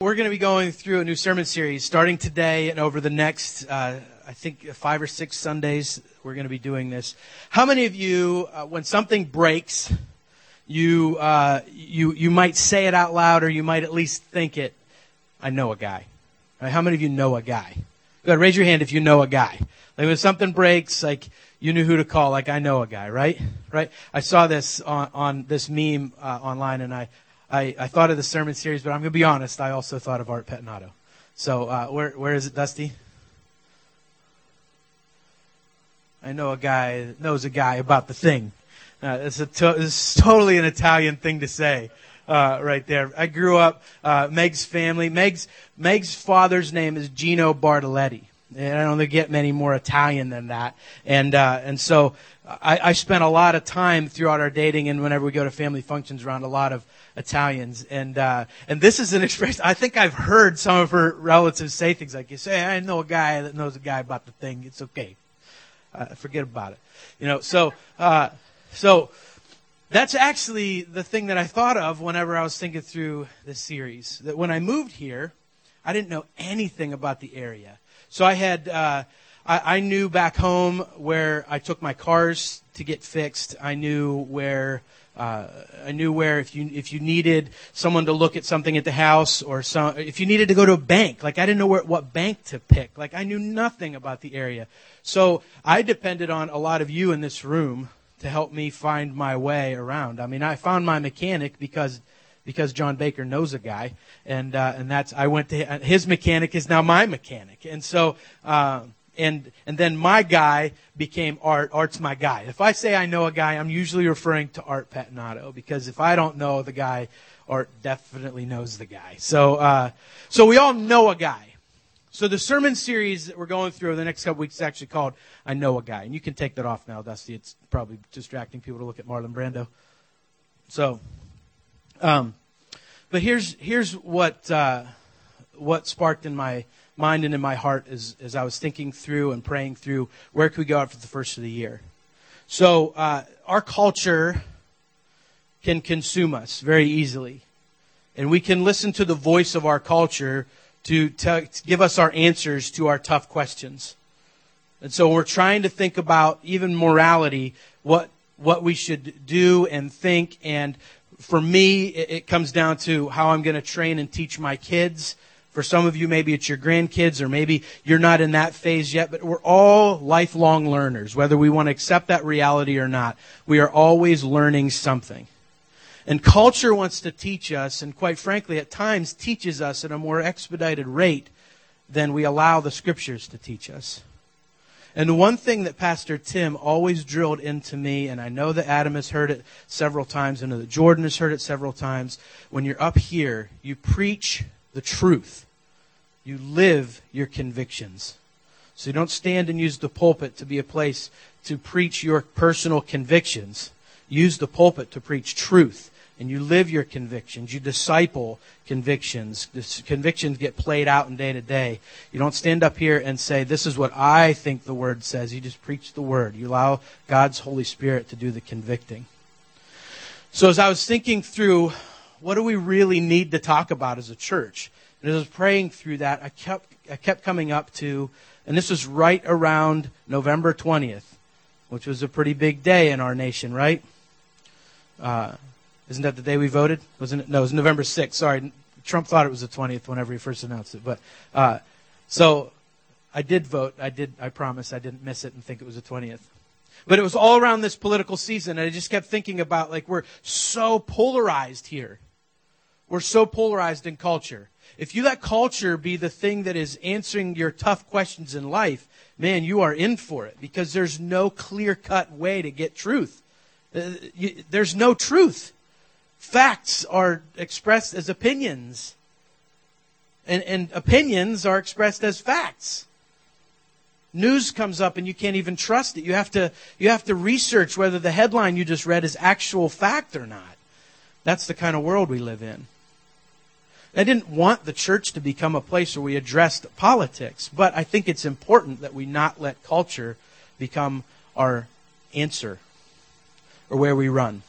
We're going to be going through a new sermon series starting today and over the next, uh, I think, five or six Sundays. We're going to be doing this. How many of you, uh, when something breaks, you, uh, you, you might say it out loud or you might at least think it? I know a guy. Right? How many of you know a guy? Go ahead, raise your hand if you know a guy. Like when something breaks, like you knew who to call. Like I know a guy, right? Right? I saw this on, on this meme uh, online, and I, I, I thought of the sermon series, but I'm going to be honest. I also thought of Art Petinato. So uh, where where is it, Dusty? I know a guy knows a guy about the thing. Uh, it's, a to- it's totally an Italian thing to say. Uh, right there. I grew up, uh, Meg's family. Meg's, Meg's father's name is Gino Bartoletti. And I don't get many more Italian than that. And, uh, and so I, I spent a lot of time throughout our dating and whenever we go to family functions around a lot of Italians. And, uh, and this is an expression, I think I've heard some of her relatives say things like, you say, I know a guy that knows a guy about the thing. It's okay. Uh, forget about it. You know, so, uh, so, that's actually the thing that I thought of whenever I was thinking through this series. That when I moved here, I didn't know anything about the area. So I had, uh, I, I, knew back home where I took my cars to get fixed. I knew where, uh, I knew where if you if you needed someone to look at something at the house or some if you needed to go to a bank, like I didn't know where, what bank to pick. Like I knew nothing about the area. So I depended on a lot of you in this room to help me find my way around. I mean, I found my mechanic because because John Baker knows a guy, and uh, and that's I went to his mechanic is now my mechanic, and so. Uh, and and then my guy became Art. Art's my guy. If I say I know a guy, I'm usually referring to Art Petinato because if I don't know the guy, Art definitely knows the guy. So uh, so we all know a guy. So the sermon series that we're going through over the next couple weeks is actually called "I Know a Guy," and you can take that off now, Dusty. It's probably distracting people to look at Marlon Brando. So, um, but here's here's what uh, what sparked in my mind and in my heart as as I was thinking through and praying through where could we go after the first of the year. So uh, our culture can consume us very easily, and we can listen to the voice of our culture to, to, to give us our answers to our tough questions. And so we're trying to think about even morality, what, what we should do and think. And for me, it, it comes down to how I'm going to train and teach my kids. For some of you, maybe it's your grandkids, or maybe you're not in that phase yet, but we're all lifelong learners, whether we want to accept that reality or not. We are always learning something. And culture wants to teach us, and quite frankly, at times teaches us at a more expedited rate than we allow the scriptures to teach us. And one thing that Pastor Tim always drilled into me, and I know that Adam has heard it several times, and that Jordan has heard it several times, when you're up here, you preach the truth. You live your convictions. So you don't stand and use the pulpit to be a place to preach your personal convictions. Use the pulpit to preach truth and you live your convictions. You disciple convictions. Convictions get played out in day to day. You don't stand up here and say, This is what I think the Word says. You just preach the Word. You allow God's Holy Spirit to do the convicting. So, as I was thinking through what do we really need to talk about as a church, and as I was praying through that, I kept, I kept coming up to, and this was right around November 20th, which was a pretty big day in our nation, right? Uh, isn't that the day we voted? Wasn't it? No, it was November 6th. Sorry. Trump thought it was the 20th whenever he first announced it. But uh, so I did vote. I did. I promise I didn't miss it and think it was the 20th. But it was all around this political season, and I just kept thinking about like we're so polarized here. We're so polarized in culture. If you let culture be the thing that is answering your tough questions in life, man, you are in for it because there's no clear cut way to get truth. Uh, there's no truth. Facts are expressed as opinions. And, and opinions are expressed as facts. News comes up and you can't even trust it. You have to, you have to research whether the headline you just read is actual fact or not. That's the kind of world we live in. I didn't want the church to become a place where we addressed politics, but I think it's important that we not let culture become our answer or where we run.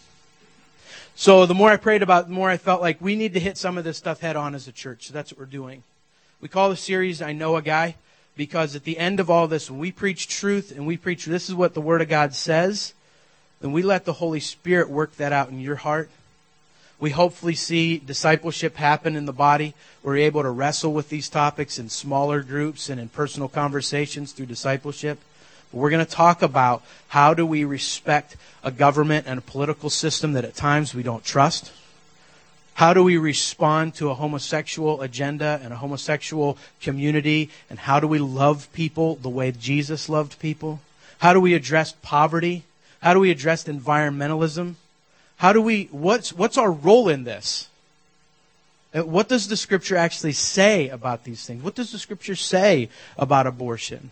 So the more I prayed about it, the more I felt like we need to hit some of this stuff head on as a church. So that's what we're doing. We call the series I Know a Guy because at the end of all this, when we preach truth and we preach this is what the Word of God says, then we let the Holy Spirit work that out in your heart. We hopefully see discipleship happen in the body. We're able to wrestle with these topics in smaller groups and in personal conversations through discipleship. We're going to talk about how do we respect a government and a political system that at times we don't trust. How do we respond to a homosexual agenda and a homosexual community? And how do we love people the way Jesus loved people? How do we address poverty? How do we address environmentalism? How do we, what's, what's our role in this? Uh, what does the scripture actually say about these things? What does the scripture say about abortion?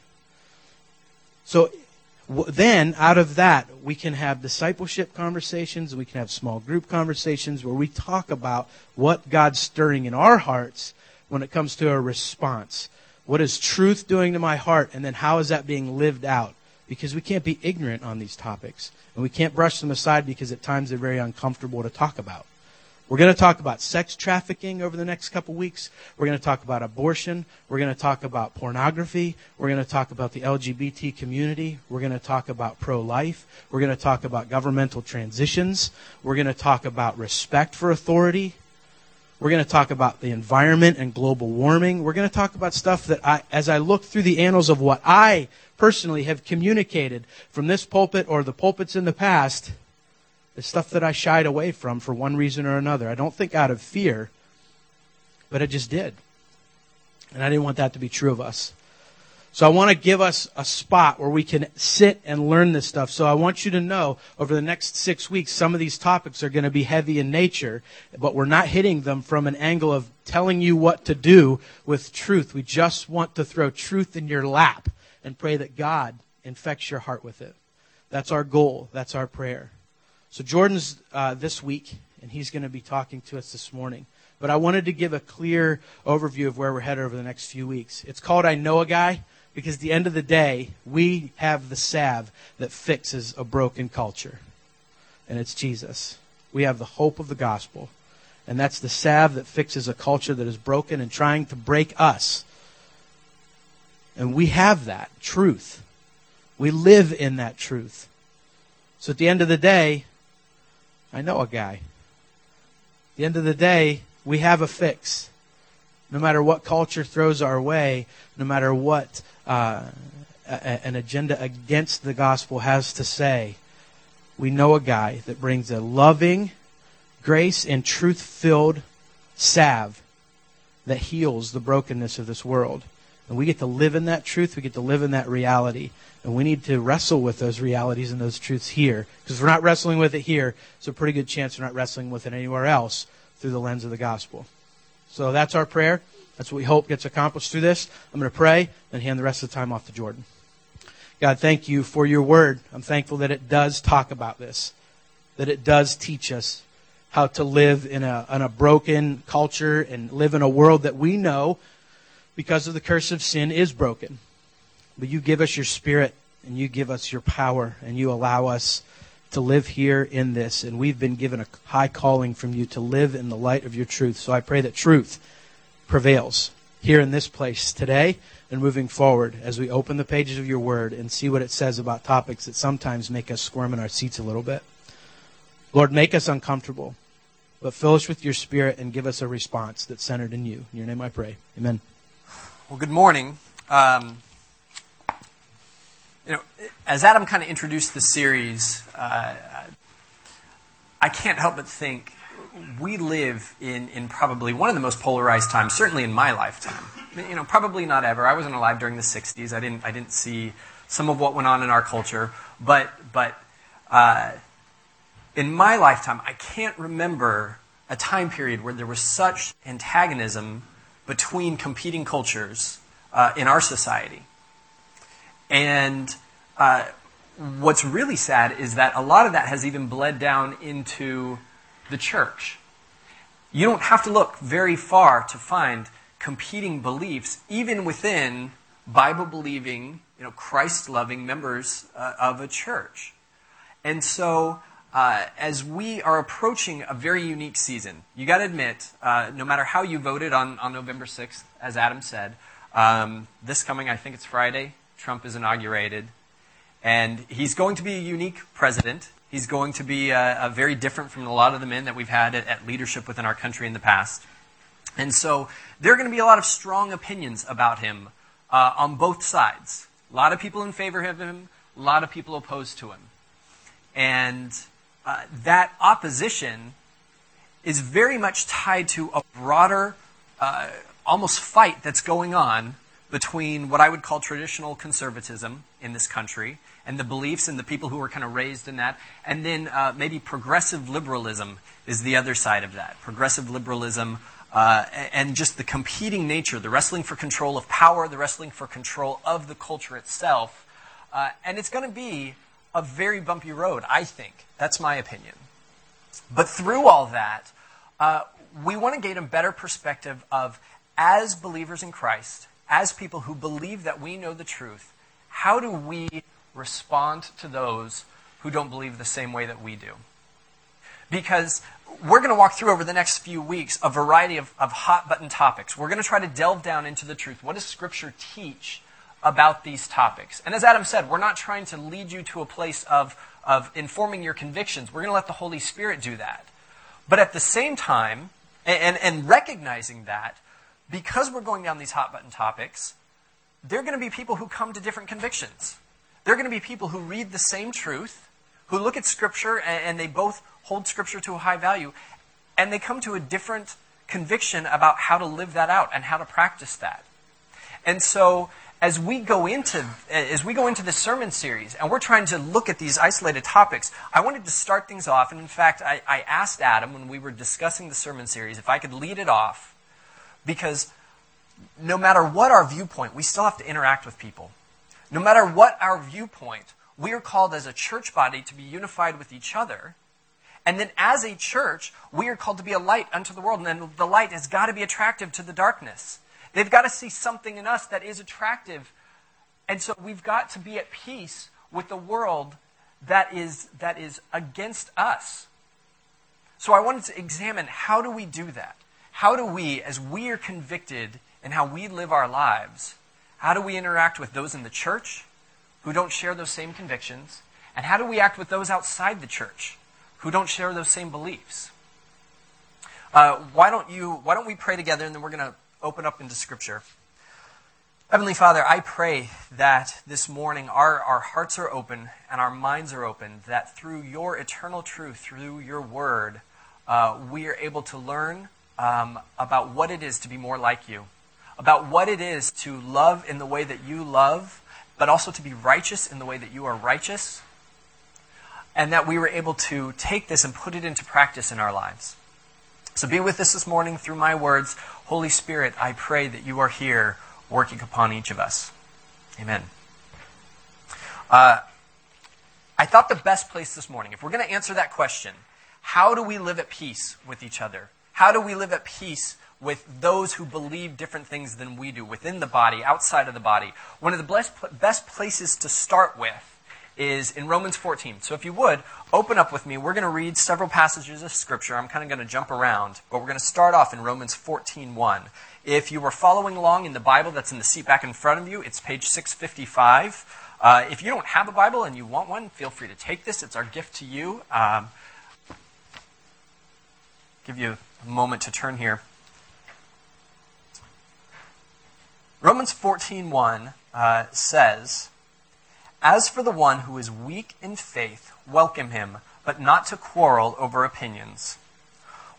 So then, out of that, we can have discipleship conversations, we can have small group conversations where we talk about what God's stirring in our hearts when it comes to a response. What is truth doing to my heart, and then how is that being lived out? Because we can't be ignorant on these topics, and we can't brush them aside because at times they're very uncomfortable to talk about. We're going to talk about sex trafficking over the next couple weeks. We're going to talk about abortion. We're going to talk about pornography. We're going to talk about the LGBT community. We're going to talk about pro life. We're going to talk about governmental transitions. We're going to talk about respect for authority. We're going to talk about the environment and global warming. We're going to talk about stuff that I, as I look through the annals of what I personally have communicated from this pulpit or the pulpits in the past, it's stuff that I shied away from for one reason or another. I don't think out of fear, but I just did. And I didn't want that to be true of us. So I want to give us a spot where we can sit and learn this stuff. So I want you to know over the next six weeks, some of these topics are going to be heavy in nature, but we're not hitting them from an angle of telling you what to do with truth. We just want to throw truth in your lap and pray that God infects your heart with it. That's our goal. That's our prayer. So Jordan's uh, this week, and he's going to be talking to us this morning. But I wanted to give a clear overview of where we're headed over the next few weeks. It's called I Know a Guy because at the end of the day, we have the salve that fixes a broken culture. And it's Jesus. We have the hope of the gospel. And that's the salve that fixes a culture that is broken and trying to break us. And we have that truth. We live in that truth. So at the end of the day, I know a guy. At the end of the day, we have a fix. No matter what culture throws our way, no matter what uh, a, an agenda against the gospel has to say, we know a guy that brings a loving, grace, and truth filled salve that heals the brokenness of this world. And we get to live in that truth. We get to live in that reality. And we need to wrestle with those realities and those truths here. Because if we're not wrestling with it here, it's a pretty good chance we're not wrestling with it anywhere else through the lens of the gospel. So that's our prayer. That's what we hope gets accomplished through this. I'm going to pray and hand the rest of the time off to Jordan. God, thank you for your word. I'm thankful that it does talk about this, that it does teach us how to live in a, in a broken culture and live in a world that we know because of the curse of sin is broken. But you give us your spirit and you give us your power and you allow us to live here in this. And we've been given a high calling from you to live in the light of your truth. So I pray that truth prevails here in this place today and moving forward as we open the pages of your word and see what it says about topics that sometimes make us squirm in our seats a little bit. Lord, make us uncomfortable, but fill us with your spirit and give us a response that's centered in you. In your name I pray. Amen. Well, good morning. Um, you know, as Adam kind of introduced the series, uh, I can't help but think we live in, in probably one of the most polarized times, certainly in my lifetime. You know, probably not ever. I wasn't alive during the '60s. I didn't I didn't see some of what went on in our culture, but but uh, in my lifetime, I can't remember a time period where there was such antagonism between competing cultures uh, in our society. And uh, what's really sad is that a lot of that has even bled down into the church. You don't have to look very far to find competing beliefs, even within Bible believing, you know, Christ loving members uh, of a church. And so uh, as we are approaching a very unique season. You got to admit, uh, no matter how you voted on, on November 6th, as Adam said, um, this coming, I think it's Friday, Trump is inaugurated. And he's going to be a unique president. He's going to be uh, very different from a lot of the men that we've had at, at leadership within our country in the past. And so there are going to be a lot of strong opinions about him uh, on both sides. A lot of people in favor of him, a lot of people opposed to him. And uh, that opposition is very much tied to a broader, uh, almost fight that's going on between what I would call traditional conservatism in this country and the beliefs and the people who were kind of raised in that, and then uh, maybe progressive liberalism is the other side of that. Progressive liberalism uh, and just the competing nature, the wrestling for control of power, the wrestling for control of the culture itself. Uh, and it's going to be a very bumpy road, I think. That's my opinion. But through all that, uh, we want to gain a better perspective of, as believers in Christ, as people who believe that we know the truth, how do we respond to those who don't believe the same way that we do? Because we're going to walk through over the next few weeks a variety of, of hot button topics. We're going to try to delve down into the truth. What does Scripture teach about these topics? And as Adam said, we're not trying to lead you to a place of, of informing your convictions. We're going to let the Holy Spirit do that. But at the same time, and, and recognizing that, because we're going down these hot button topics, there are going to be people who come to different convictions. There are going to be people who read the same truth, who look at Scripture, and, and they both hold Scripture to a high value, and they come to a different conviction about how to live that out and how to practice that. And so, as we go into as we go into this sermon series, and we're trying to look at these isolated topics, I wanted to start things off. And in fact, I, I asked Adam when we were discussing the sermon series if I could lead it off, because no matter what our viewpoint, we still have to interact with people. No matter what our viewpoint, we are called as a church body to be unified with each other and then as a church, we are called to be a light unto the world. And then the light has got to be attractive to the darkness. They've got to see something in us that is attractive. And so we've got to be at peace with the world that is, that is against us. So I wanted to examine how do we do that? How do we, as we are convicted in how we live our lives, how do we interact with those in the church who don't share those same convictions? And how do we act with those outside the church who don't share those same beliefs. Uh, why don't you? Why don't we pray together, and then we're going to open up into Scripture. Heavenly Father, I pray that this morning our, our hearts are open and our minds are open, that through your eternal truth, through your word, uh, we are able to learn um, about what it is to be more like you, about what it is to love in the way that you love, but also to be righteous in the way that you are righteous, and that we were able to take this and put it into practice in our lives. So be with us this morning through my words. Holy Spirit, I pray that you are here working upon each of us. Amen. Uh, I thought the best place this morning, if we're going to answer that question, how do we live at peace with each other? How do we live at peace with those who believe different things than we do within the body, outside of the body? One of the best, best places to start with is in Romans 14. So if you would, open up with me. We're going to read several passages of Scripture. I'm kind of going to jump around, but we're going to start off in Romans 14.1. If you were following along in the Bible that's in the seat back in front of you, it's page 655. Uh, if you don't have a Bible and you want one, feel free to take this. It's our gift to you. Um, give you a moment to turn here. Romans 14.1 uh, says... As for the one who is weak in faith, welcome him, but not to quarrel over opinions.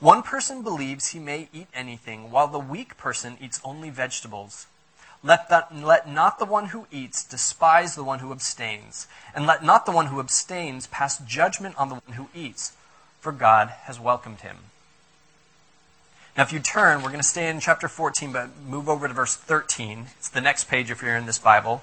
One person believes he may eat anything, while the weak person eats only vegetables. Let, let not the one who eats despise the one who abstains, and let not the one who abstains pass judgment on the one who eats, for God has welcomed him. Now, if you turn, we're going to stay in chapter 14, but move over to verse 13. It's the next page if you're in this Bible.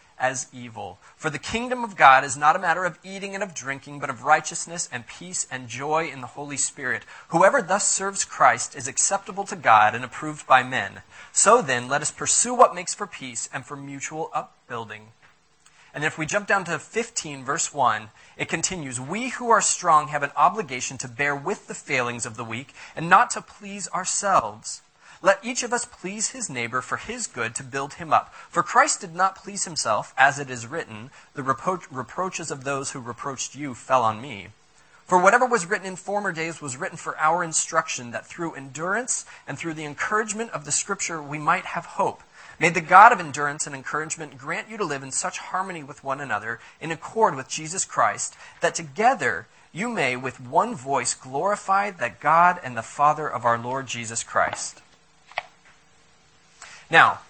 as evil. For the kingdom of God is not a matter of eating and of drinking, but of righteousness and peace and joy in the Holy Spirit. Whoever thus serves Christ is acceptable to God and approved by men. So then, let us pursue what makes for peace and for mutual upbuilding. And if we jump down to 15, verse 1, it continues We who are strong have an obligation to bear with the failings of the weak and not to please ourselves. Let each of us please his neighbor for his good to build him up. For Christ did not please himself, as it is written, The repro- reproaches of those who reproached you fell on me. For whatever was written in former days was written for our instruction, that through endurance and through the encouragement of the Scripture we might have hope. May the God of endurance and encouragement grant you to live in such harmony with one another, in accord with Jesus Christ, that together you may with one voice glorify the God and the Father of our Lord Jesus Christ. Now,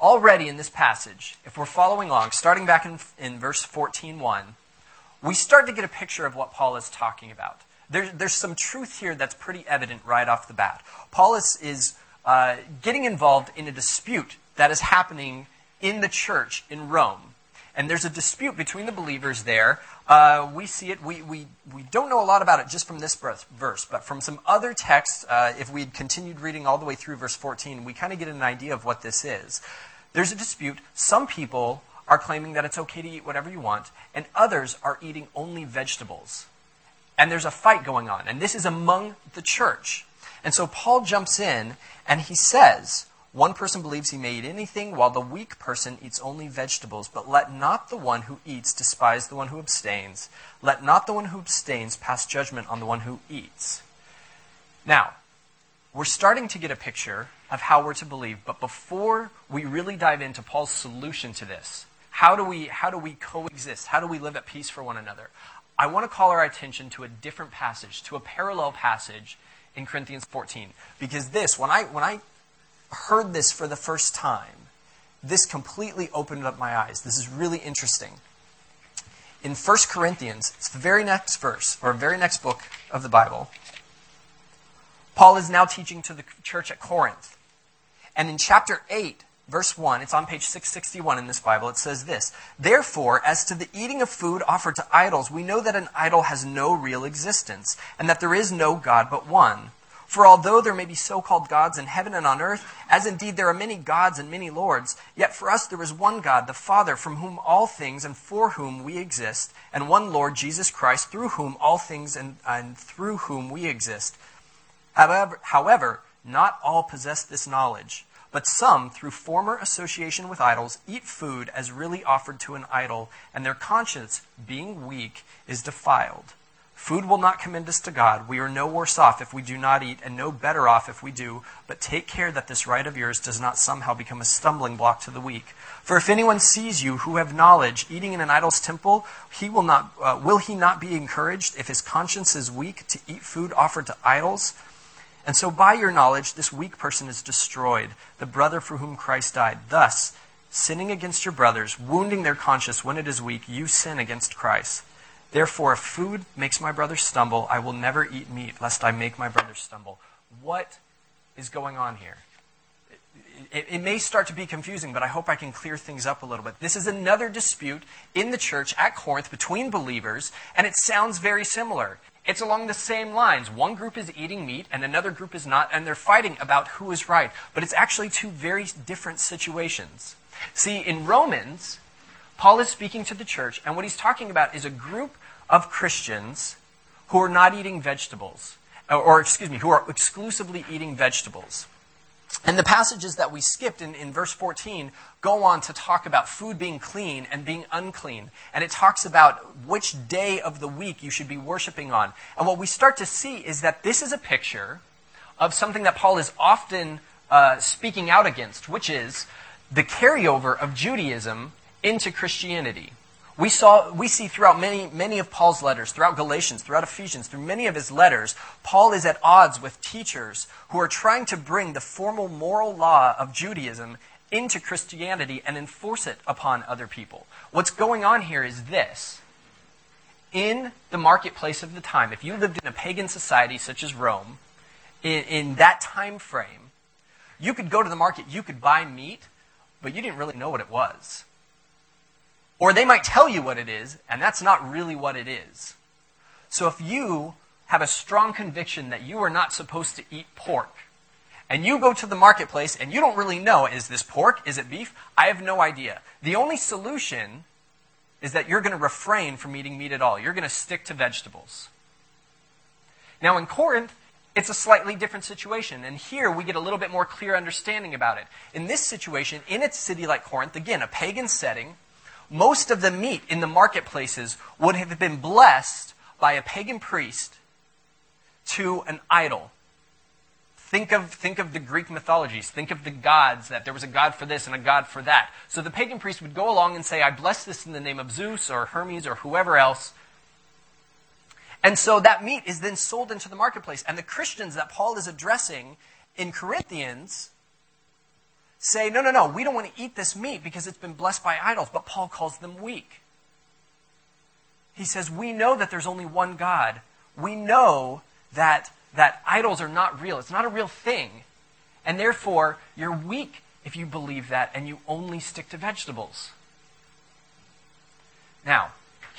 already in this passage, if we're following along, starting back in, in verse 14.1, we start to get a picture of what Paul is talking about. There, there's some truth here that's pretty evident right off the bat. Paul is, is uh, getting involved in a dispute that is happening in the church in Rome. And there's a dispute between the believers there. Uh, we see it. We, we, we don't know a lot about it just from this verse, but from some other texts, uh, if we had continued reading all the way through verse 14, we kind of get an idea of what this is. There's a dispute. Some people are claiming that it's okay to eat whatever you want, and others are eating only vegetables. And there's a fight going on, and this is among the church. And so Paul jumps in and he says, one person believes he may eat anything, while the weak person eats only vegetables. But let not the one who eats despise the one who abstains. Let not the one who abstains pass judgment on the one who eats. Now, we're starting to get a picture of how we're to believe, but before we really dive into Paul's solution to this, how do we, how do we coexist? How do we live at peace for one another? I want to call our attention to a different passage, to a parallel passage in Corinthians 14. Because this, when I, when I heard this for the first time, this completely opened up my eyes. This is really interesting. In 1 Corinthians, it's the very next verse, or very next book of the Bible, Paul is now teaching to the church at Corinth. And in chapter 8, verse 1, it's on page 661 in this Bible, it says this Therefore, as to the eating of food offered to idols, we know that an idol has no real existence, and that there is no God but one. For although there may be so called gods in heaven and on earth, as indeed there are many gods and many lords, yet for us there is one God, the Father, from whom all things and for whom we exist, and one Lord, Jesus Christ, through whom all things and, and through whom we exist. However, however, not all possess this knowledge, but some, through former association with idols, eat food as really offered to an idol, and their conscience, being weak, is defiled. Food will not commend us to God. We are no worse off if we do not eat, and no better off if we do. But take care that this right of yours does not somehow become a stumbling block to the weak. For if anyone sees you who have knowledge eating in an idol's temple, he will not uh, will he not be encouraged if his conscience is weak to eat food offered to idols? And so by your knowledge this weak person is destroyed, the brother for whom Christ died. Thus, sinning against your brothers, wounding their conscience when it is weak, you sin against Christ. Therefore, if food makes my brother stumble, I will never eat meat, lest I make my brother stumble. What is going on here? It, it, may start to be confusing, but I hope I can clear things up a little bit. This is another dispute in the church at Corinth between believers, and it sounds very similar. It's along the same lines. One group is eating meat, and another group is not, and they're fighting about who is right. But it's actually two very different situations. See, in Romans, Paul is speaking to the church, and what he's talking about is a group of Christians who are not eating vegetables, or, or excuse me, who are exclusively eating vegetables. And the passages that we skipped in, in verse 14 go on to talk about food being clean and being unclean. And it talks about which day of the week you should be worshiping on. And what we start to see is that this is a picture of something that Paul is often uh, speaking out against, which is the carryover of Judaism into Christianity. We, saw, we see throughout many, many of Paul's letters, throughout Galatians, throughout Ephesians, through many of his letters, Paul is at odds with teachers who are trying to bring the formal moral law of Judaism into Christianity and enforce it upon other people. What's going on here is this in the marketplace of the time, if you lived in a pagan society such as Rome, in, in that time frame, you could go to the market, you could buy meat, but you didn't really know what it was. Or they might tell you what it is, and that's not really what it is. So if you have a strong conviction that you are not supposed to eat pork, and you go to the marketplace and you don't really know is this pork? Is it beef? I have no idea. The only solution is that you're going to refrain from eating meat at all. You're going to stick to vegetables. Now, in Corinth, it's a slightly different situation. And here we get a little bit more clear understanding about it. In this situation, in a city like Corinth, again, a pagan setting, most of the meat in the marketplaces would have been blessed by a pagan priest to an idol. Think of, think of the Greek mythologies. Think of the gods, that there was a god for this and a god for that. So the pagan priest would go along and say, I bless this in the name of Zeus or Hermes or whoever else. And so that meat is then sold into the marketplace. And the Christians that Paul is addressing in Corinthians say, no, no, no, we don't want to eat this meat because it's been blessed by idols. But Paul calls them weak. He says, we know that there's only one God. We know that, that idols are not real. It's not a real thing. And therefore, you're weak if you believe that and you only stick to vegetables. Now,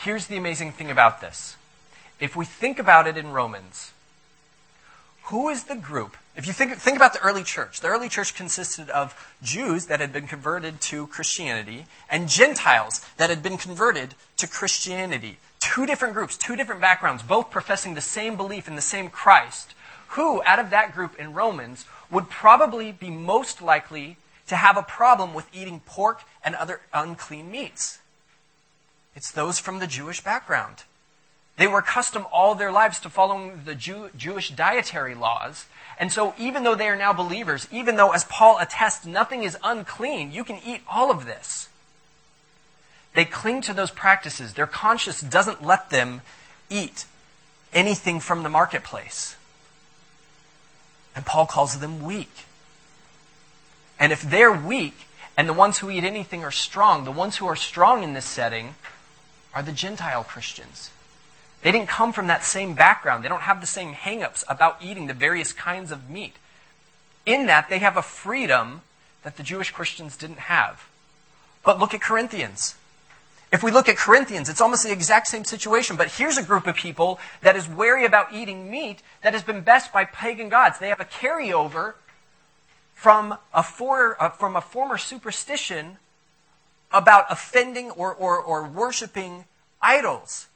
here's the amazing thing about this. If we think about it in Romans, who is the group? If you think, think about the early church, the early church consisted of Jews that had been converted to Christianity and Gentiles that had been converted to Christianity. Two different groups, two different backgrounds, both professing the same belief in the same Christ. Who, out of that group in Romans, would probably be most likely to have a problem with eating pork and other unclean meats? It's those from the Jewish background. They were accustomed all their lives to following the Jew, Jewish dietary laws. And so, even though they are now believers, even though, as Paul attests, nothing is unclean, you can eat all of this. They cling to those practices. Their conscience doesn't let them eat anything from the marketplace. And Paul calls them weak. And if they're weak, and the ones who eat anything are strong, the ones who are strong in this setting are the Gentile Christians. They didn't come from that same background. They don't have the same hangups about eating the various kinds of meat. In that, they have a freedom that the Jewish Christians didn't have. But look at Corinthians. If we look at Corinthians, it's almost the exact same situation. But here's a group of people that is wary about eating meat that has been blessed by pagan gods. They have a carryover from a, for, uh, from a former superstition about offending or, or, or worshiping idols.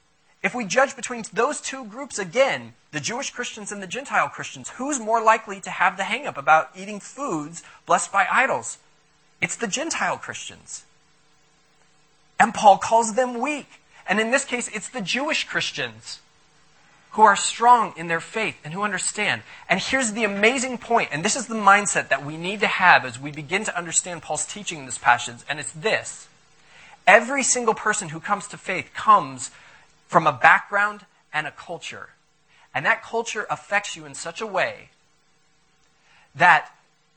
If we judge between those two groups again, the Jewish Christians and the Gentile Christians, who's more likely to have the hangup about eating foods blessed by idols? It's the Gentile Christians. And Paul calls them weak. And in this case, it's the Jewish Christians who are strong in their faith and who understand. And here's the amazing point, and this is the mindset that we need to have as we begin to understand Paul's teaching in this passage, and it's this. Every single person who comes to faith comes from a background and a culture. And that culture affects you in such a way that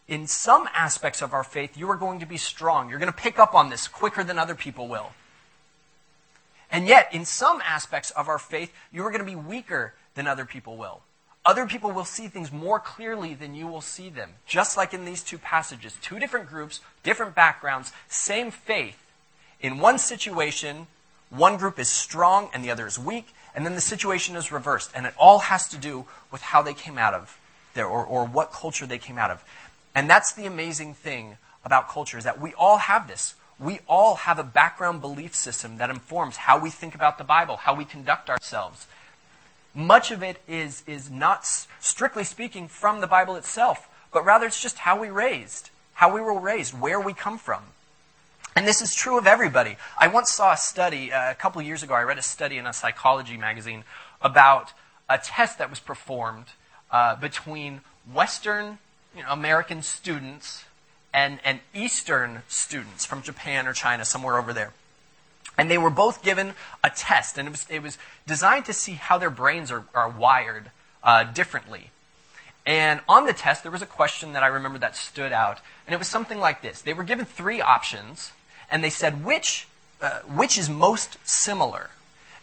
in some aspects of our faith, you are going to be strong. You're going to pick up on this quicker than other people will. And yet, in some aspects of our faith, you are going to be weaker than other people will. Other people will see things more clearly than you will see them. Just like in these two passages. Two different groups, different backgrounds, same faith. In one situation, one group is strong and the other is weak, and then the situation is reversed. And it all has to do with how they came out of there or, or what culture they came out of. And that's the amazing thing about culture is that we all have this. We all have a background belief system that informs how we think about the Bible, how we conduct ourselves. Much of it is, is not, strictly speaking, from the Bible itself, but rather it's just how we raised, how we were raised, where we come from. And this is true of everybody. I once saw a study, uh, a couple years ago, I read a study in a psychology magazine about a test that was performed uh, between Western you know, American students and, and Eastern students from Japan or China, somewhere over there. And they were both given a test, and it was, it was designed to see how their brains are, are wired uh, differently. And on the test, there was a question that I remember that stood out, and it was something like this. They were given three options, and they said which, uh, which is most similar.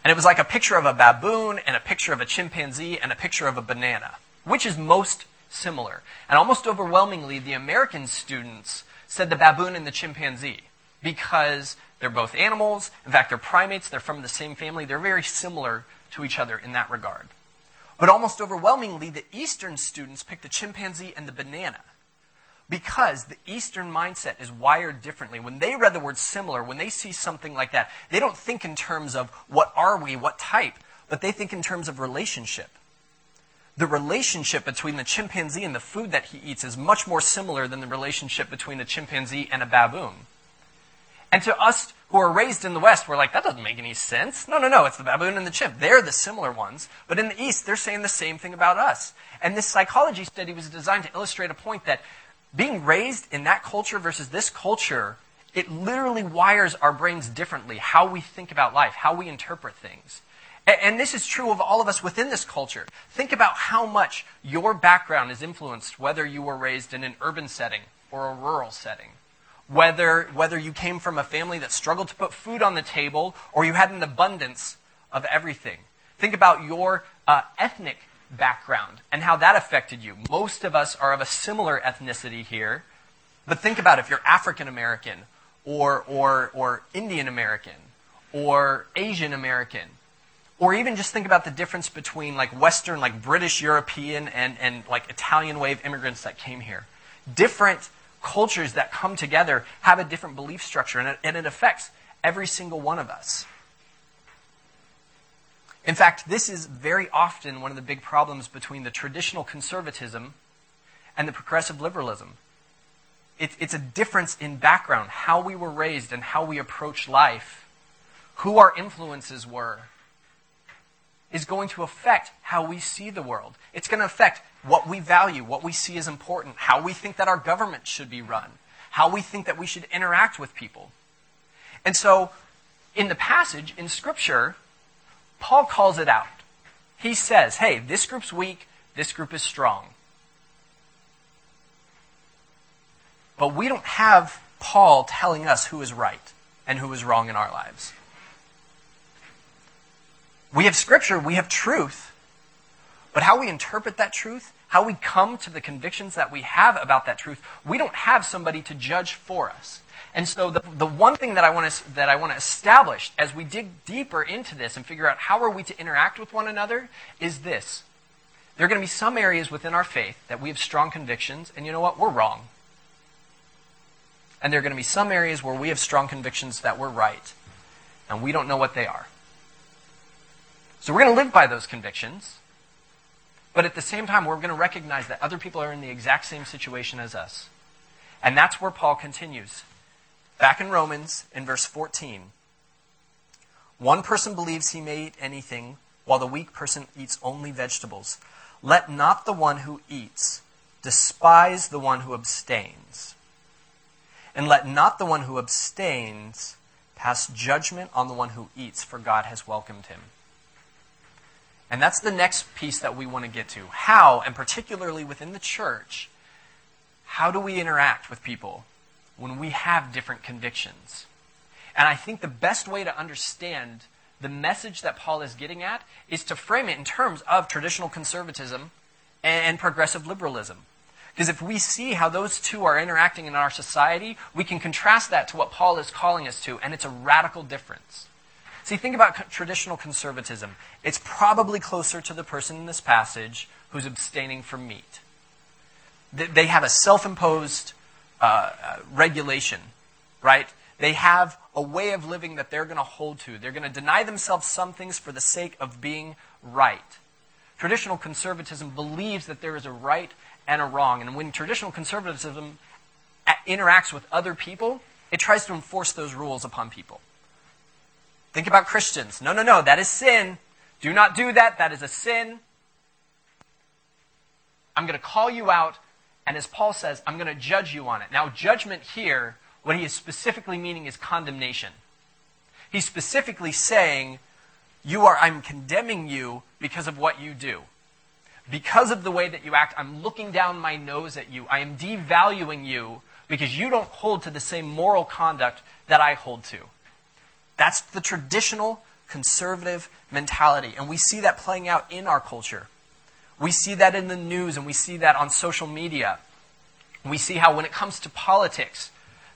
And it was like a picture of a baboon and a picture of a chimpanzee and a picture of a banana. Which is most similar? And almost overwhelmingly, the American students said the baboon and the chimpanzee because they're both animals. In fact, they're primates. They're from the same family. They're very similar to each other in that regard. But almost overwhelmingly, the Eastern students picked the chimpanzee and the banana because the Eastern mindset is wired differently. When they read the word similar, when they see something like that, they don't think in terms of what are we, what type, but they think in terms of relationship. The relationship between the chimpanzee and the food that he eats is much more similar than the relationship between a chimpanzee and a baboon. And to us who are raised in the West, we're like, that doesn't make any sense. No, no, no, it's the baboon and the chimp. They're the similar ones. But in the East, they're saying the same thing about us. And this psychology study was designed to illustrate a point that being raised in that culture versus this culture, it literally wires our brains differently, how we think about life, how we interpret things. And this is true of all of us within this culture. Think about how much your background is influenced, whether you were raised in an urban setting or a rural setting whether, whether you came from a family that struggled to put food on the table or you had an abundance of everything. Think about your uh, ethnic background and how that affected you. Most of us are of a similar ethnicity here, but think about if you're African American or, or, or Indian American or Asian American. Or even just think about the difference between like Western, like British European and, and like Italian wave immigrants that came here. Different cultures that come together have a different belief structure, and it, and it affects every single one of us. In fact, this is very often one of the big problems between the traditional conservatism and the progressive liberalism. It, it's a difference in background, how we were raised and how we approach life, who our influences were, is going to affect how we see the world. It's going to affect what we value, what we see as important, how we think that our government should be run, how we think that we should interact with people. And so, in the passage, in Scripture, Paul calls it out. He says, hey, this group's weak, this group is strong. But we don't have Paul telling us who is right and who is wrong in our lives. We have Scripture, we have truth, but how we interpret that truth, how we come to the convictions that we have about that truth, we don't have somebody to judge for us. And so the, the one thing that I, want to, that I want to establish as we dig deeper into this and figure out how are we to interact with one another is this. There are going to be some areas within our faith that we have strong convictions, and you know what? We're wrong. And there are going to be some areas where we have strong convictions that we're right, and we don't know what they are. So we're going to live by those convictions. But at the same time, we're going to recognize that other people are in the exact same situation as us. And that's where Paul continues. Back in Romans, in verse 14, one person believes he may eat anything, while the weak person eats only vegetables. Let not the one who eats despise the one who abstains. And let not the one who abstains pass judgment on the one who eats, for God has welcomed him. And that's the next piece that we want to get to. How, and particularly within the church, how do we interact with people when we have different convictions? And I think the best way to understand the message that Paul is getting at is to frame it in terms of traditional conservatism and progressive liberalism. Because if we see how those two are interacting in our society, we can contrast that to what Paul is calling us to, and it's a radical difference. See, think about traditional conservatism. It's probably closer to the person in this passage who's abstaining from meat. They have a self imposed uh, uh, regulation, right? They have a way of living that they're going to hold to. They're going to deny themselves some things for the sake of being right. Traditional conservatism believes that there is a right and a wrong. And when traditional conservatism interacts with other people, it tries to enforce those rules upon people. Think about Christians. No, no, no, that is sin. Do not do that. That is a sin. I'm going to call you out, and as Paul says, I'm going to judge you on it. Now, judgment here, what he is specifically meaning is condemnation. He's specifically saying, you are, I'm condemning you because of what you do. Because of the way that you act, I'm looking down my nose at you. I am devaluing you because you don't hold to the same moral conduct that I hold to. That's the traditional conservative mentality. And we see that playing out in our culture. We see that in the news and we see that on social media. We see how, when it comes to politics,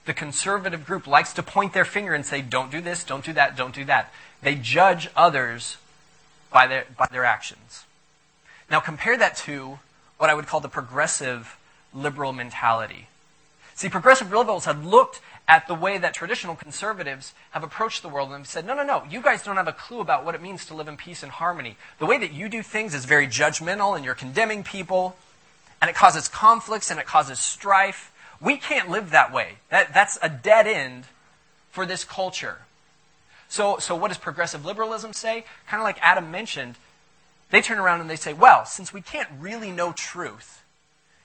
the conservative group likes to point their finger and say, don't do this, don't do that, don't do that. They judge others by their, by their actions. Now, compare that to what I would call the progressive liberal mentality. See, progressive liberals have looked at the way that traditional conservatives have approached the world and have said, no, no, no, you guys don't have a clue about what it means to live in peace and harmony. The way that you do things is very judgmental and you're condemning people, and it causes conflicts and it causes strife. We can't live that way. That, that's a dead end for this culture. So, so what does progressive liberalism say? Kind of like Adam mentioned, they turn around and they say, well, since we can't really know truth,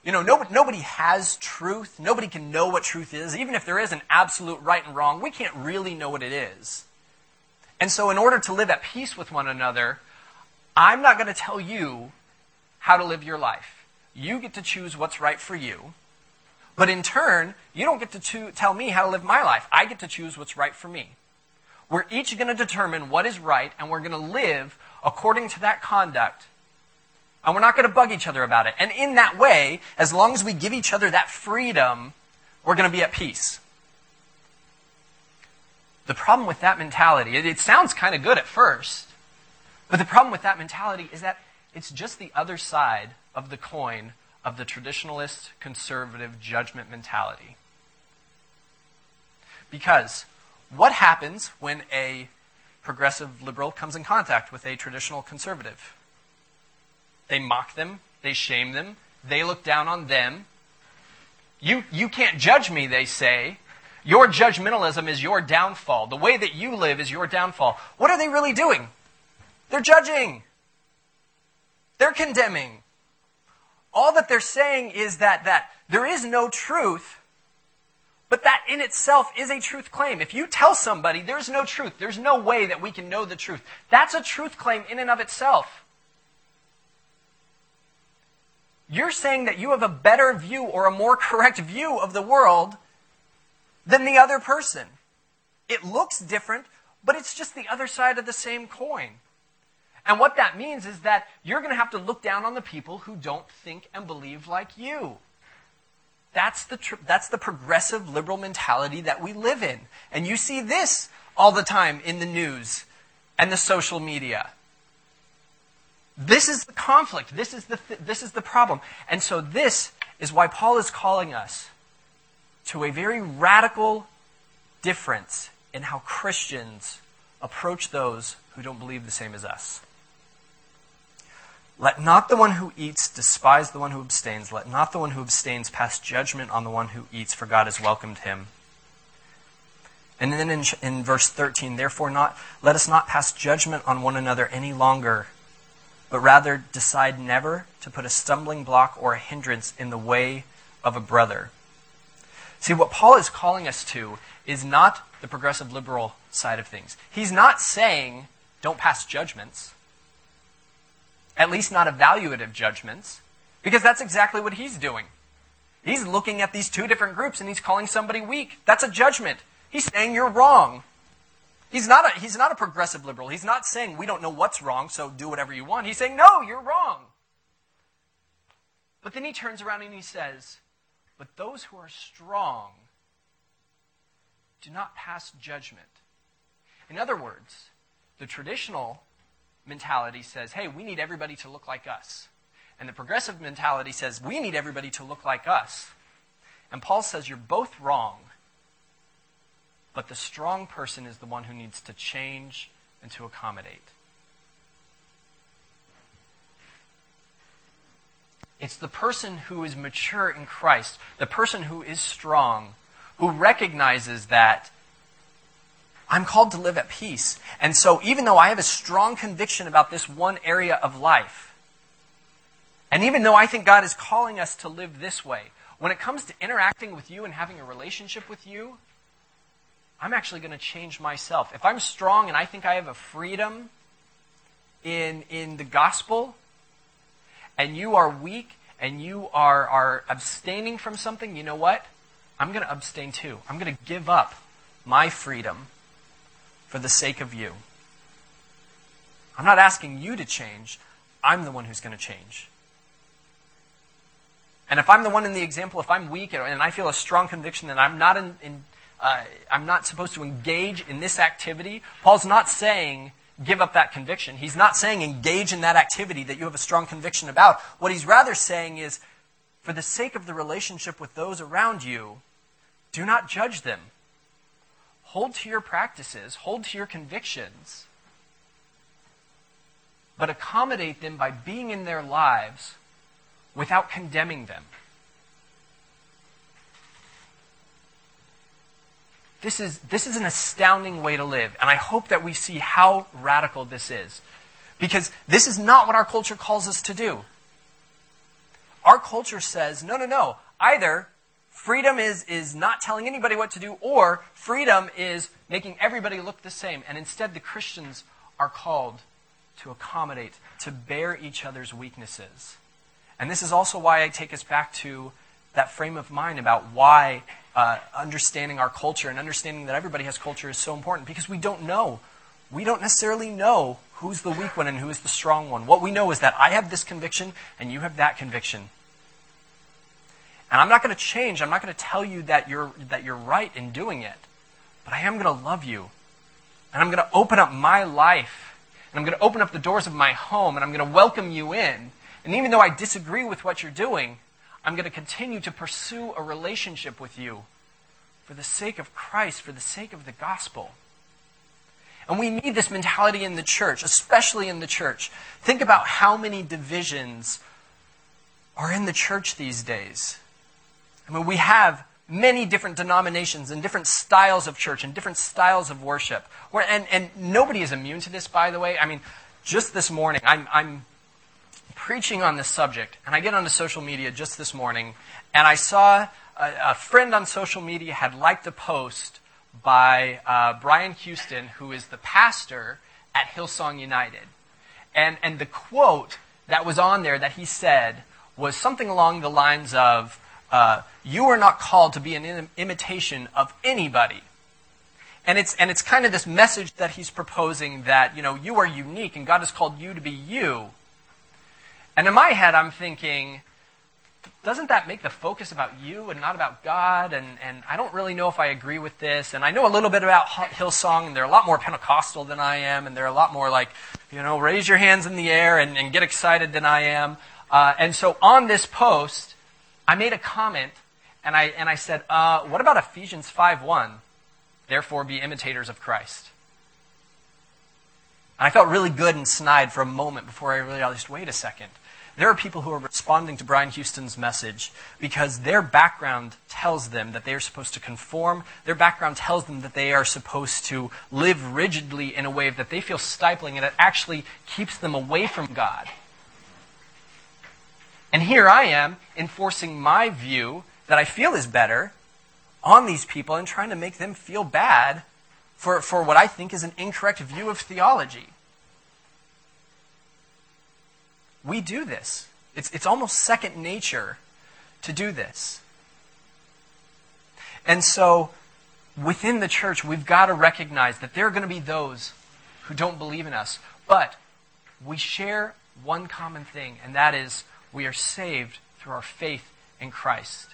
you know, nobody, nobody has truth. Nobody can know what truth is. Even if there is an absolute right and wrong, we can't really know what it is. And so, in order to live at peace with one another, I'm not going to tell you how to live your life. You get to choose what's right for you. But in turn, you don't get to cho- tell me how to live my life. I get to choose what's right for me. We're each going to determine what is right, and we're going to live according to that conduct and we're not going to bug each other about it. And in that way, as long as we give each other that freedom, we're going to be at peace. The problem with that mentality, it, it sounds kind of good at first, but the problem with that mentality is that it's just the other side of the coin of the traditionalist, conservative judgment mentality. Because what happens when a progressive liberal comes in contact with a traditional conservative? They mock them, they shame them, they look down on them. You, you can't judge me, they say. Your judgmentalism is your downfall. The way that you live is your downfall. What are they really doing? They're judging. They're condemning. All that they're saying is that, that there is no truth, but that in itself is a truth claim. If you tell somebody there's no truth, there's no way that we can know the truth, that's a truth claim in and of itself. You're saying that you have a better view or a more correct view of the world than the other person. It looks different, but it's just the other side of the same coin. And what that means is that you're going to have to look down on the people who don't think and believe like you. That's the, tr- that's the progressive liberal mentality that we live in. And you see this all the time in the news and the social media. This is the conflict. This is the, th- this is the problem. And so, this is why Paul is calling us to a very radical difference in how Christians approach those who don't believe the same as us. Let not the one who eats despise the one who abstains. Let not the one who abstains pass judgment on the one who eats, for God has welcomed him. And then in, in verse 13, therefore not, let us not pass judgment on one another any longer but rather decide never to put a stumbling block or a hindrance in the way of a brother. See, what Paul is calling us to is not the progressive liberal side of things. He's not saying don't pass judgments, at least not evaluative judgments, because that's exactly what he's doing. He's looking at these two different groups and he's calling somebody weak. That's a judgment. He's saying you're wrong. He's not, a, he's not a progressive liberal. He's not saying we don't know what's wrong, so do whatever you want. He's saying, no, you're wrong. But then he turns around and he says, but those who are strong do not pass judgment. In other words, the traditional mentality says, hey, we need everybody to look like us. And the progressive mentality says, we need everybody to look like us. And Paul says, you're both wrong. But the strong person is the one who needs to change and to accommodate. It's the person who is mature in Christ, the person who is strong, who recognizes that I'm called to live at peace. And so, even though I have a strong conviction about this one area of life, and even though I think God is calling us to live this way, when it comes to interacting with you and having a relationship with you, I'm actually going to change myself. If I'm strong and I think I have a freedom in, in the gospel, and you are weak and you are, are abstaining from something, you know what? I'm going to abstain too. I'm going to give up my freedom for the sake of you. I'm not asking you to change. I'm the one who's going to change. And if I'm the one in the example, if I'm weak and I feel a strong conviction that I'm not in, in uh, I'm not supposed to engage in this activity, Paul's not saying give up that conviction. He's not saying engage in that activity that you have a strong conviction about. What he's rather saying is, for the sake of the relationship with those around you, do not judge them. Hold to your practices, hold to your convictions, but accommodate them by being in their lives without condemning them. This is, this is an astounding way to live, and I hope that we see how radical this is. Because this is not what our culture calls us to do. Our culture says, no, no, no. Either freedom is, is not telling anybody what to do, or freedom is making everybody look the same. And instead, the Christians are called to accommodate, to bear each other's weaknesses. And this is also why I take us back to that frame of mind about why uh, understanding our culture and understanding that everybody has culture is so important because we don't know. We don't necessarily know who's the weak one and who is the strong one. What we know is that I have this conviction and you have that conviction. And I'm not going to change. I'm not going to tell you that you're, that you're right in doing it. But I am going to love you. And I'm going to open up my life. And I'm going to open up the doors of my home. And I'm going to welcome you in. And even though I disagree with what you're doing, I'm going to continue to pursue a relationship with you for the sake of Christ, for the sake of the gospel. And we need this mentality in the church, especially in the church. Think about how many divisions are in the church these days. I mean, we have many different denominations and different styles of church and different styles of worship. And, and nobody is immune to this, by the way. I mean, just this morning, I'm, I'm preaching on this subject, and I get onto social media just this morning, and I saw a, a friend on social media had liked a post by uh, Brian Houston, who is the pastor at Hillsong United. And, and the quote that was on there that he said was something along the lines of, uh, You are not called to be an Im- imitation of anybody. And it's, and it's kind of this message that he's proposing that, you know, you are unique and God has called you to be you. And in my head, I'm thinking, doesn't that make the focus about you and not about God? And, and I don't really know if I agree with this. And I know a little bit about Hillsong, and they're a lot more Pentecostal than I am, and they're a lot more like, you know, raise your hands in the air and, and get excited than I am. Uh, and so on this post, I made a comment, and I, and I said, uh, what about Ephesians 5.1? Therefore be imitators of Christ. And I felt really good and snide for a moment before I realized, wait a second. There are people who are responding to Brian Houston's message because their background tells them that they are supposed to conform. Their background tells them that they are supposed to live rigidly in a way that they feel stifling and it actually keeps them away from God. And here I am enforcing my view that I feel is better on these people and trying to make them feel bad for, for what I think is an incorrect view of theology. We do this. It's, it's almost second nature to do this. And so, within the church, we've got to recognize that there are going to be those who don't believe in us. But we share one common thing, and that is we are saved through our faith in Christ.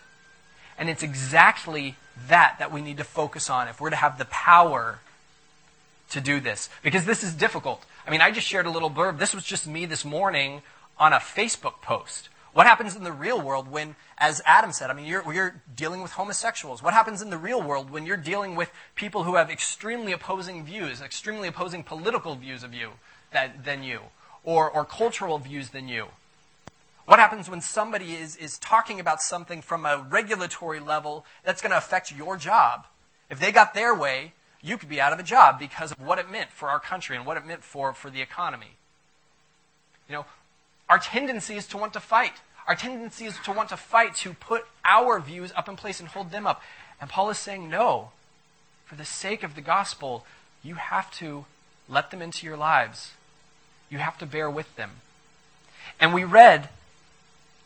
And it's exactly that that we need to focus on if we're to have the power to do this. Because this is difficult. I mean, I just shared a little blurb. This was just me this morning on a Facebook post? What happens in the real world when, as Adam said, I mean, you're, you're dealing with homosexuals? What happens in the real world when you're dealing with people who have extremely opposing views, extremely opposing political views of you than you, or, or cultural views than you? What happens when somebody is, is talking about something from a regulatory level that's going to affect your job? If they got their way, you could be out of a job because of what it meant for our country and what it meant for, for the economy. You know, our tendency is to want to fight. Our tendency is to want to fight, to put our views up in place and hold them up. And Paul is saying, no, for the sake of the gospel, you have to let them into your lives. You have to bear with them. And we read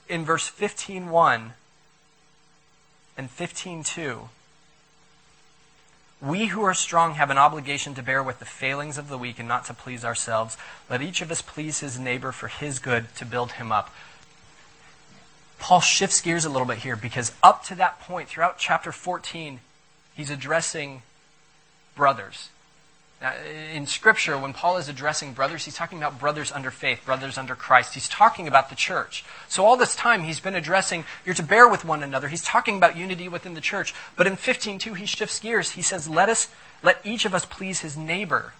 in verse 15.1 and 15.2 We who are strong have an obligation to bear with the failings of the weak and not to please ourselves. Let each of us please his neighbor for his good to build him up. Paul shifts gears a little bit here because up to that point, throughout chapter 14, he's addressing brothers. Now, in Scripture, when Paul is addressing brothers, he's talking about brothers under faith, brothers under Christ. He's talking about the church. So all this time, he's been addressing you're to bear with one another. He's talking about unity within the church. But in 15.2, he shifts gears. He says, let us, let each of us please his neighbor.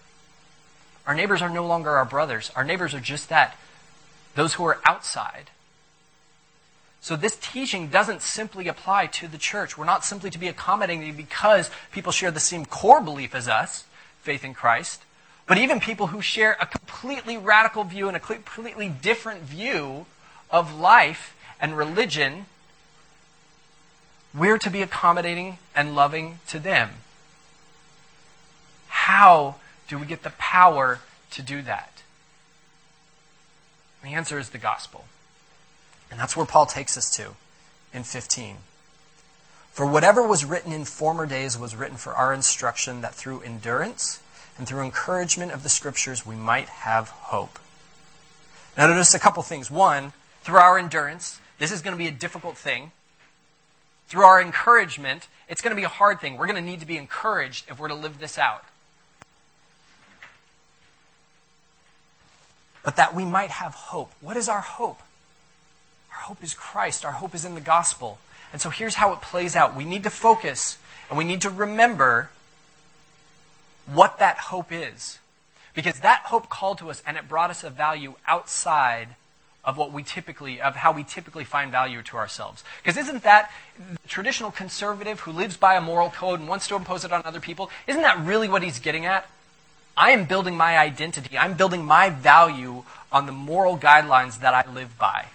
Our neighbors are no longer our brothers. Our neighbors are just that, those who are outside. So this teaching doesn't simply apply to the church. We're not simply to be accommodating because people share the same core belief as us faith in Christ, but even people who share a completely radical view and a completely different view of life and religion, we're to be accommodating and loving to them. How do we get the power to do that? The answer is the gospel. And that's where Paul takes us to in 15. For whatever was written in former days was written for our instruction, that through endurance and through encouragement of the Scriptures we might have hope. Now, notice a couple things. One, through our endurance, this is going to be a difficult thing. Through our encouragement, it's going to be a hard thing. We're going to need to be encouraged if we're to live this out. But that we might have hope. What is our hope? Our hope is Christ. Our hope is in the gospel. And so here's how it plays out. We need to focus and we need to remember what that hope is. Because that hope called to us and it brought us a value outside of what we typically, of how we typically find value to ourselves. Because isn't that the traditional conservative who lives by a moral code and wants to impose it on other people? Isn't that really what he's getting at? I am building my identity. I'm building my value on the moral guidelines that I live by.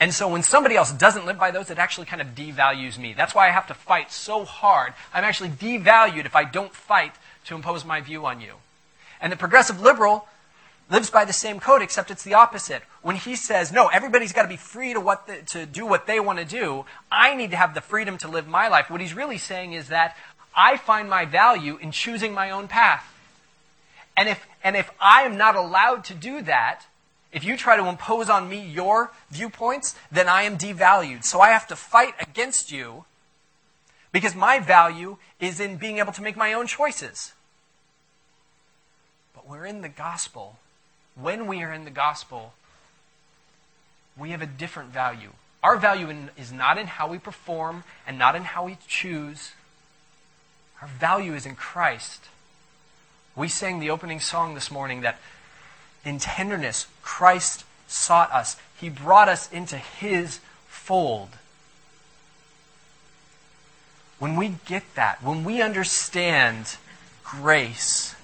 And so when somebody else doesn't live by those, it actually kind of devalues me. That's why I have to fight so hard. I'm actually devalued if I don't fight to impose my view on you. And the progressive liberal lives by the same code, except it's the opposite. When he says, no, everybody's got to be free to, what the, to do what they want to do, I need to have the freedom to live my life. What he's really saying is that I find my value in choosing my own path. And if, and if I am not allowed to do that, if you try to impose on me your viewpoints, then I am devalued. So I have to fight against you because my value is in being able to make my own choices. But we're in the gospel. When we are in the gospel, we have a different value. Our value in, is not in how we perform and not in how we choose. Our value is in Christ. We sang the opening song this morning that in tenderness, Christ sought us. He brought us into his fold. When we get that, when we understand grace,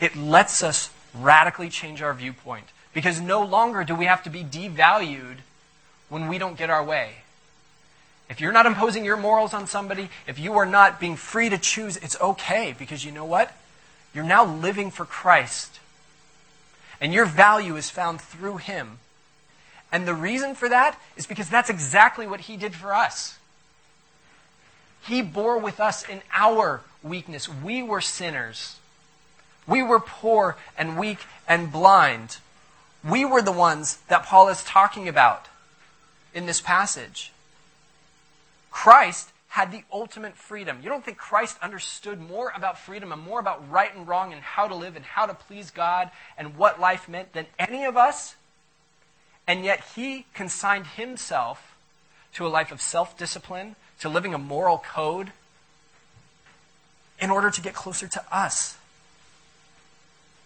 it lets us radically change our viewpoint. Because no longer do we have to be devalued when we don't get our way. If you're not imposing your morals on somebody, if you are not being free to choose, it's okay because you know what? You're now living for Christ. And your value is found through Him. And the reason for that is because that's exactly what He did for us. He bore with us in our weakness. We were sinners. We were poor and weak and blind. We were the ones that Paul is talking about in this passage. Christ had the ultimate freedom. You don't think Christ understood more about freedom and more about right and wrong and how to live and how to please God and what life meant than any of us? And yet he consigned himself to a life of self discipline, to living a moral code, in order to get closer to us.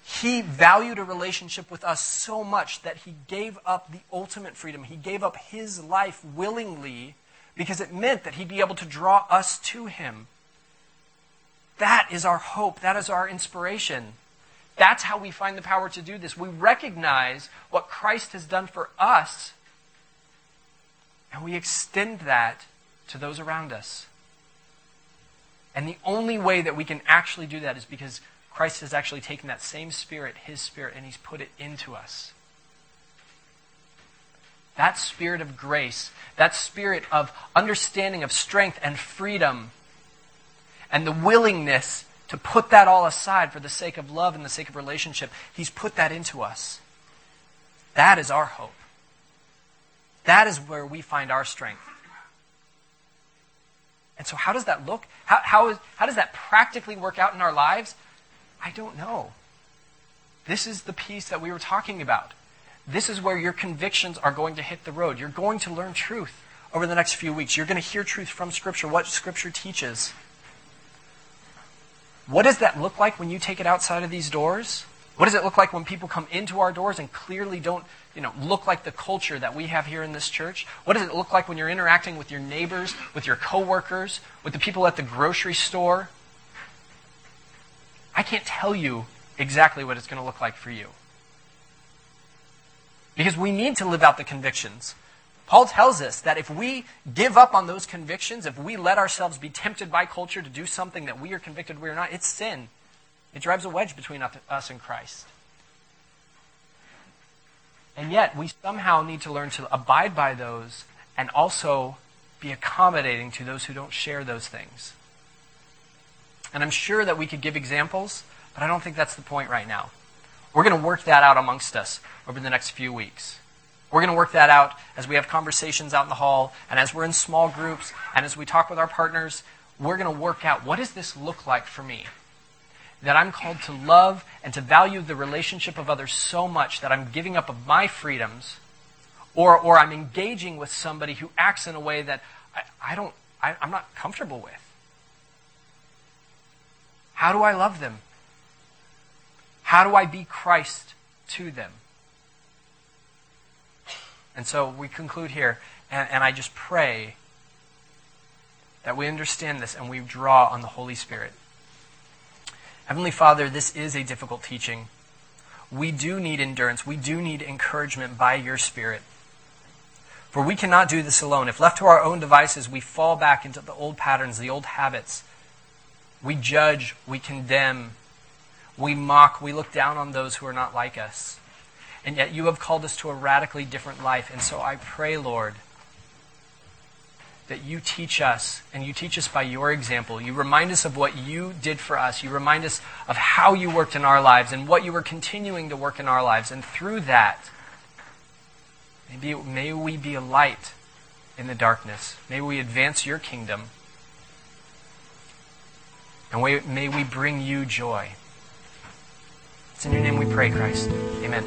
He valued a relationship with us so much that he gave up the ultimate freedom. He gave up his life willingly because it meant that he'd be able to draw us to him. That is our hope. That is our inspiration. That's how we find the power to do this. We recognize what Christ has done for us, and we extend that to those around us. And the only way that we can actually do that is because Christ has actually taken that same spirit, his spirit, and he's put it into us. That spirit of grace, that spirit of understanding of strength and freedom, and the willingness to put that all aside for the sake of love and the sake of relationship, He's put that into us. That is our hope. That is where we find our strength. And so, how does that look? How, how, is, how does that practically work out in our lives? I don't know. This is the piece that we were talking about. This is where your convictions are going to hit the road. You're going to learn truth over the next few weeks. You're going to hear truth from Scripture, what Scripture teaches. What does that look like when you take it outside of these doors? What does it look like when people come into our doors and clearly don't, you know, look like the culture that we have here in this church? What does it look like when you're interacting with your neighbors, with your coworkers, with the people at the grocery store? I can't tell you exactly what it's going to look like for you. Because we need to live out the convictions. Paul tells us that if we give up on those convictions, if we let ourselves be tempted by culture to do something that we are convicted we are not, it's sin. It drives a wedge between us and Christ. And yet, we somehow need to learn to abide by those and also be accommodating to those who don't share those things. And I'm sure that we could give examples, but I don't think that's the point right now. We're going to work that out amongst us over the next few weeks. We're going to work that out as we have conversations out in the hall and as we're in small groups and as we talk with our partners. We're going to work out what does this look like for me? that I'm called to love and to value the relationship of others so much that I'm giving up of my freedoms or, or I'm engaging with somebody who acts in a way that I, I don't, I, I'm not comfortable with. How do I love them? How do I be Christ to them? And so we conclude here, and, and I just pray that we understand this and we draw on the Holy Spirit. Heavenly Father, this is a difficult teaching. We do need endurance. We do need encouragement by your Spirit. For we cannot do this alone. If left to our own devices, we fall back into the old patterns, the old habits. We judge, we condemn, we mock, we look down on those who are not like us. And yet you have called us to a radically different life. And so I pray, Lord, that you teach us, and you teach us by your example. You remind us of what you did for us. You remind us of how you worked in our lives and what you were continuing to work in our lives. And through that, maybe, may we be a light in the darkness. May we advance your kingdom. And may we bring you joy. It's in your name we pray, Christ. Amen.